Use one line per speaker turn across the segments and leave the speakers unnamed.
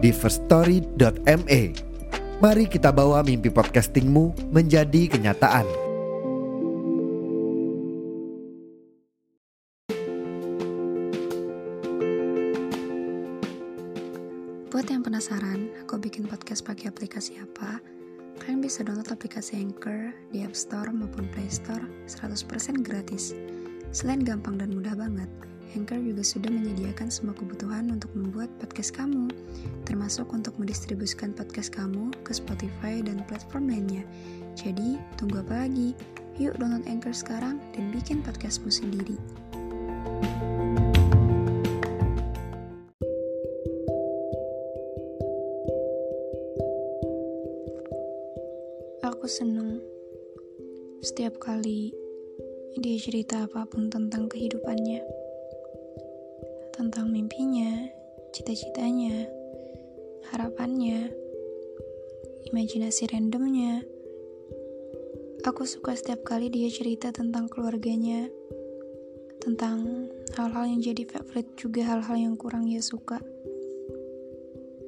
di firststory.me. Mari kita bawa mimpi podcastingmu menjadi kenyataan.
Buat yang penasaran, aku bikin podcast pakai aplikasi apa? Kalian bisa download aplikasi Anchor di App Store maupun Play Store 100% gratis. Selain gampang dan mudah banget, Anchor juga sudah menyediakan semua kebutuhan untuk membuat podcast kamu, termasuk untuk mendistribusikan podcast kamu ke Spotify dan platform lainnya. Jadi, tunggu apa lagi? Yuk download Anchor sekarang dan bikin podcastmu sendiri. Aku seneng setiap kali dia cerita apa pun tentang kehidupannya, tentang mimpinya, cita-citanya, harapannya, imajinasi randomnya. Aku suka setiap kali dia cerita tentang keluarganya, tentang hal-hal yang jadi favorit juga hal-hal yang kurang ia suka.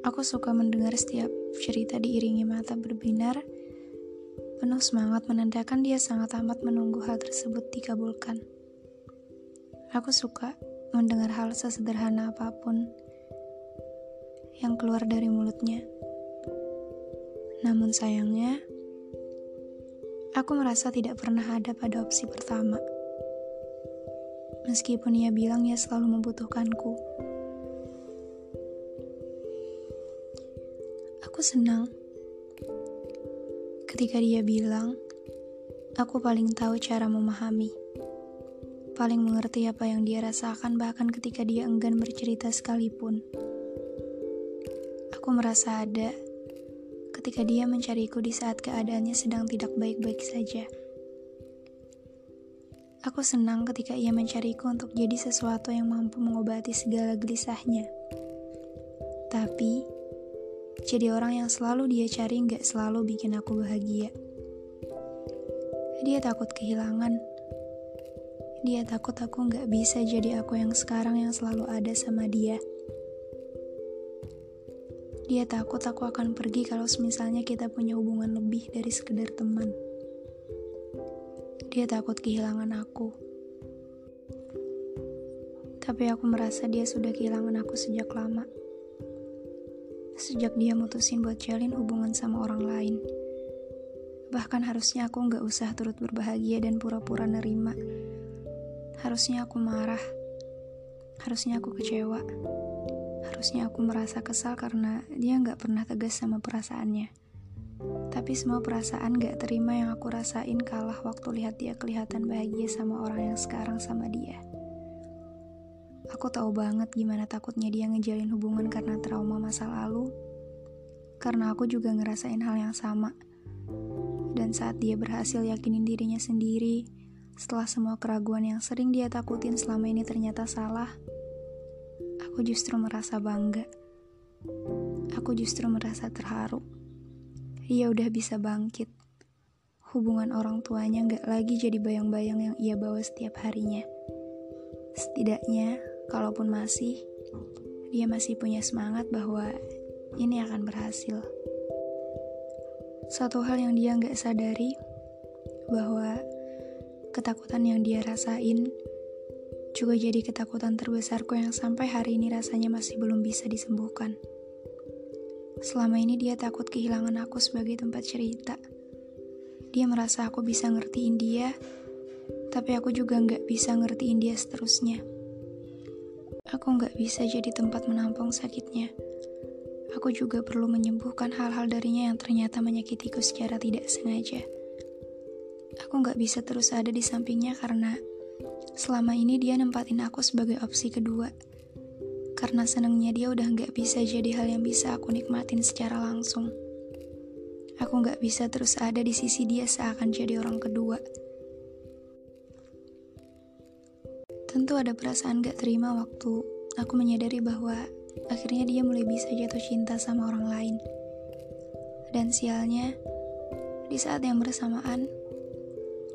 Aku suka mendengar setiap cerita diiringi mata berbinar, penuh semangat menandakan dia sangat amat menunggu hal tersebut dikabulkan. Aku suka mendengar hal sesederhana apa pun yang keluar dari mulutnya. Namun sayangnya, aku merasa tidak pernah ada pada opsi pertama. Meskipun ia bilang ia selalu membutuhkanku. Aku senang ketika dia bilang, "Aku paling tahu cara memahami." Paling mengerti apa yang dia rasakan bahkan ketika dia enggan bercerita sekalipun. Aku merasa ada ketika dia mencariku di saat keadaannya sedang tidak baik-baik saja. Aku senang ketika ia mencariku untuk jadi sesuatu yang mampu mengobati segala gelisahnya. Tapi, jadi orang yang selalu dia cari nggak selalu bikin aku bahagia. Dia takut kehilangan. Dia takut aku nggak bisa jadi aku yang sekarang yang selalu ada sama dia. Dia takut aku akan pergi kalau misalnya kita punya hubungan lebih dari sekedar teman. Dia takut kehilangan aku. Tapi aku merasa dia sudah kehilangan aku sejak lama sejak dia mutusin buat jalin hubungan sama orang lain. Bahkan harusnya aku nggak usah turut berbahagia dan pura-pura nerima. Harusnya aku marah. Harusnya aku kecewa. Harusnya aku merasa kesal karena dia nggak pernah tegas sama perasaannya. Tapi semua perasaan gak terima yang aku rasain kalah waktu lihat dia kelihatan bahagia sama orang yang sekarang sama dia. Aku tahu banget gimana takutnya dia ngejalin hubungan karena trauma masa lalu. Karena aku juga ngerasain hal yang sama. Dan saat dia berhasil yakinin dirinya sendiri, setelah semua keraguan yang sering dia takutin selama ini ternyata salah, aku justru merasa bangga. Aku justru merasa terharu. Ia udah bisa bangkit. Hubungan orang tuanya gak lagi jadi bayang-bayang yang ia bawa setiap harinya. Setidaknya, Kalaupun masih, dia masih punya semangat bahwa ini akan berhasil. Satu hal yang dia nggak sadari bahwa ketakutan yang dia rasain juga jadi ketakutan terbesarku yang sampai hari ini rasanya masih belum bisa disembuhkan. Selama ini dia takut kehilangan aku sebagai tempat cerita. Dia merasa aku bisa ngertiin dia, tapi aku juga nggak bisa ngertiin dia seterusnya. Aku nggak bisa jadi tempat menampung sakitnya. Aku juga perlu menyembuhkan hal-hal darinya yang ternyata menyakitiku secara tidak sengaja. Aku nggak bisa terus ada di sampingnya karena selama ini dia nempatin aku sebagai opsi kedua. Karena senengnya dia udah gak bisa jadi hal yang bisa aku nikmatin secara langsung. Aku gak bisa terus ada di sisi dia seakan jadi orang kedua. Tentu ada perasaan gak terima waktu aku menyadari bahwa akhirnya dia mulai bisa jatuh cinta sama orang lain. Dan sialnya, di saat yang bersamaan,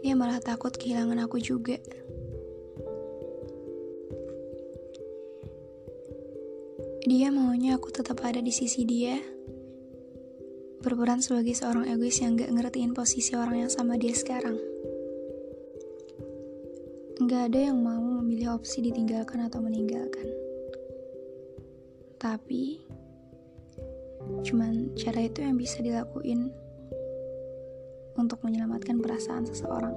dia malah takut kehilangan aku juga. Dia maunya aku tetap ada di sisi dia, berperan sebagai seorang egois yang gak ngertiin posisi orang yang sama dia sekarang. Gak ada yang mau memilih opsi ditinggalkan atau meninggalkan. Tapi, cuman cara itu yang bisa dilakuin untuk menyelamatkan perasaan seseorang.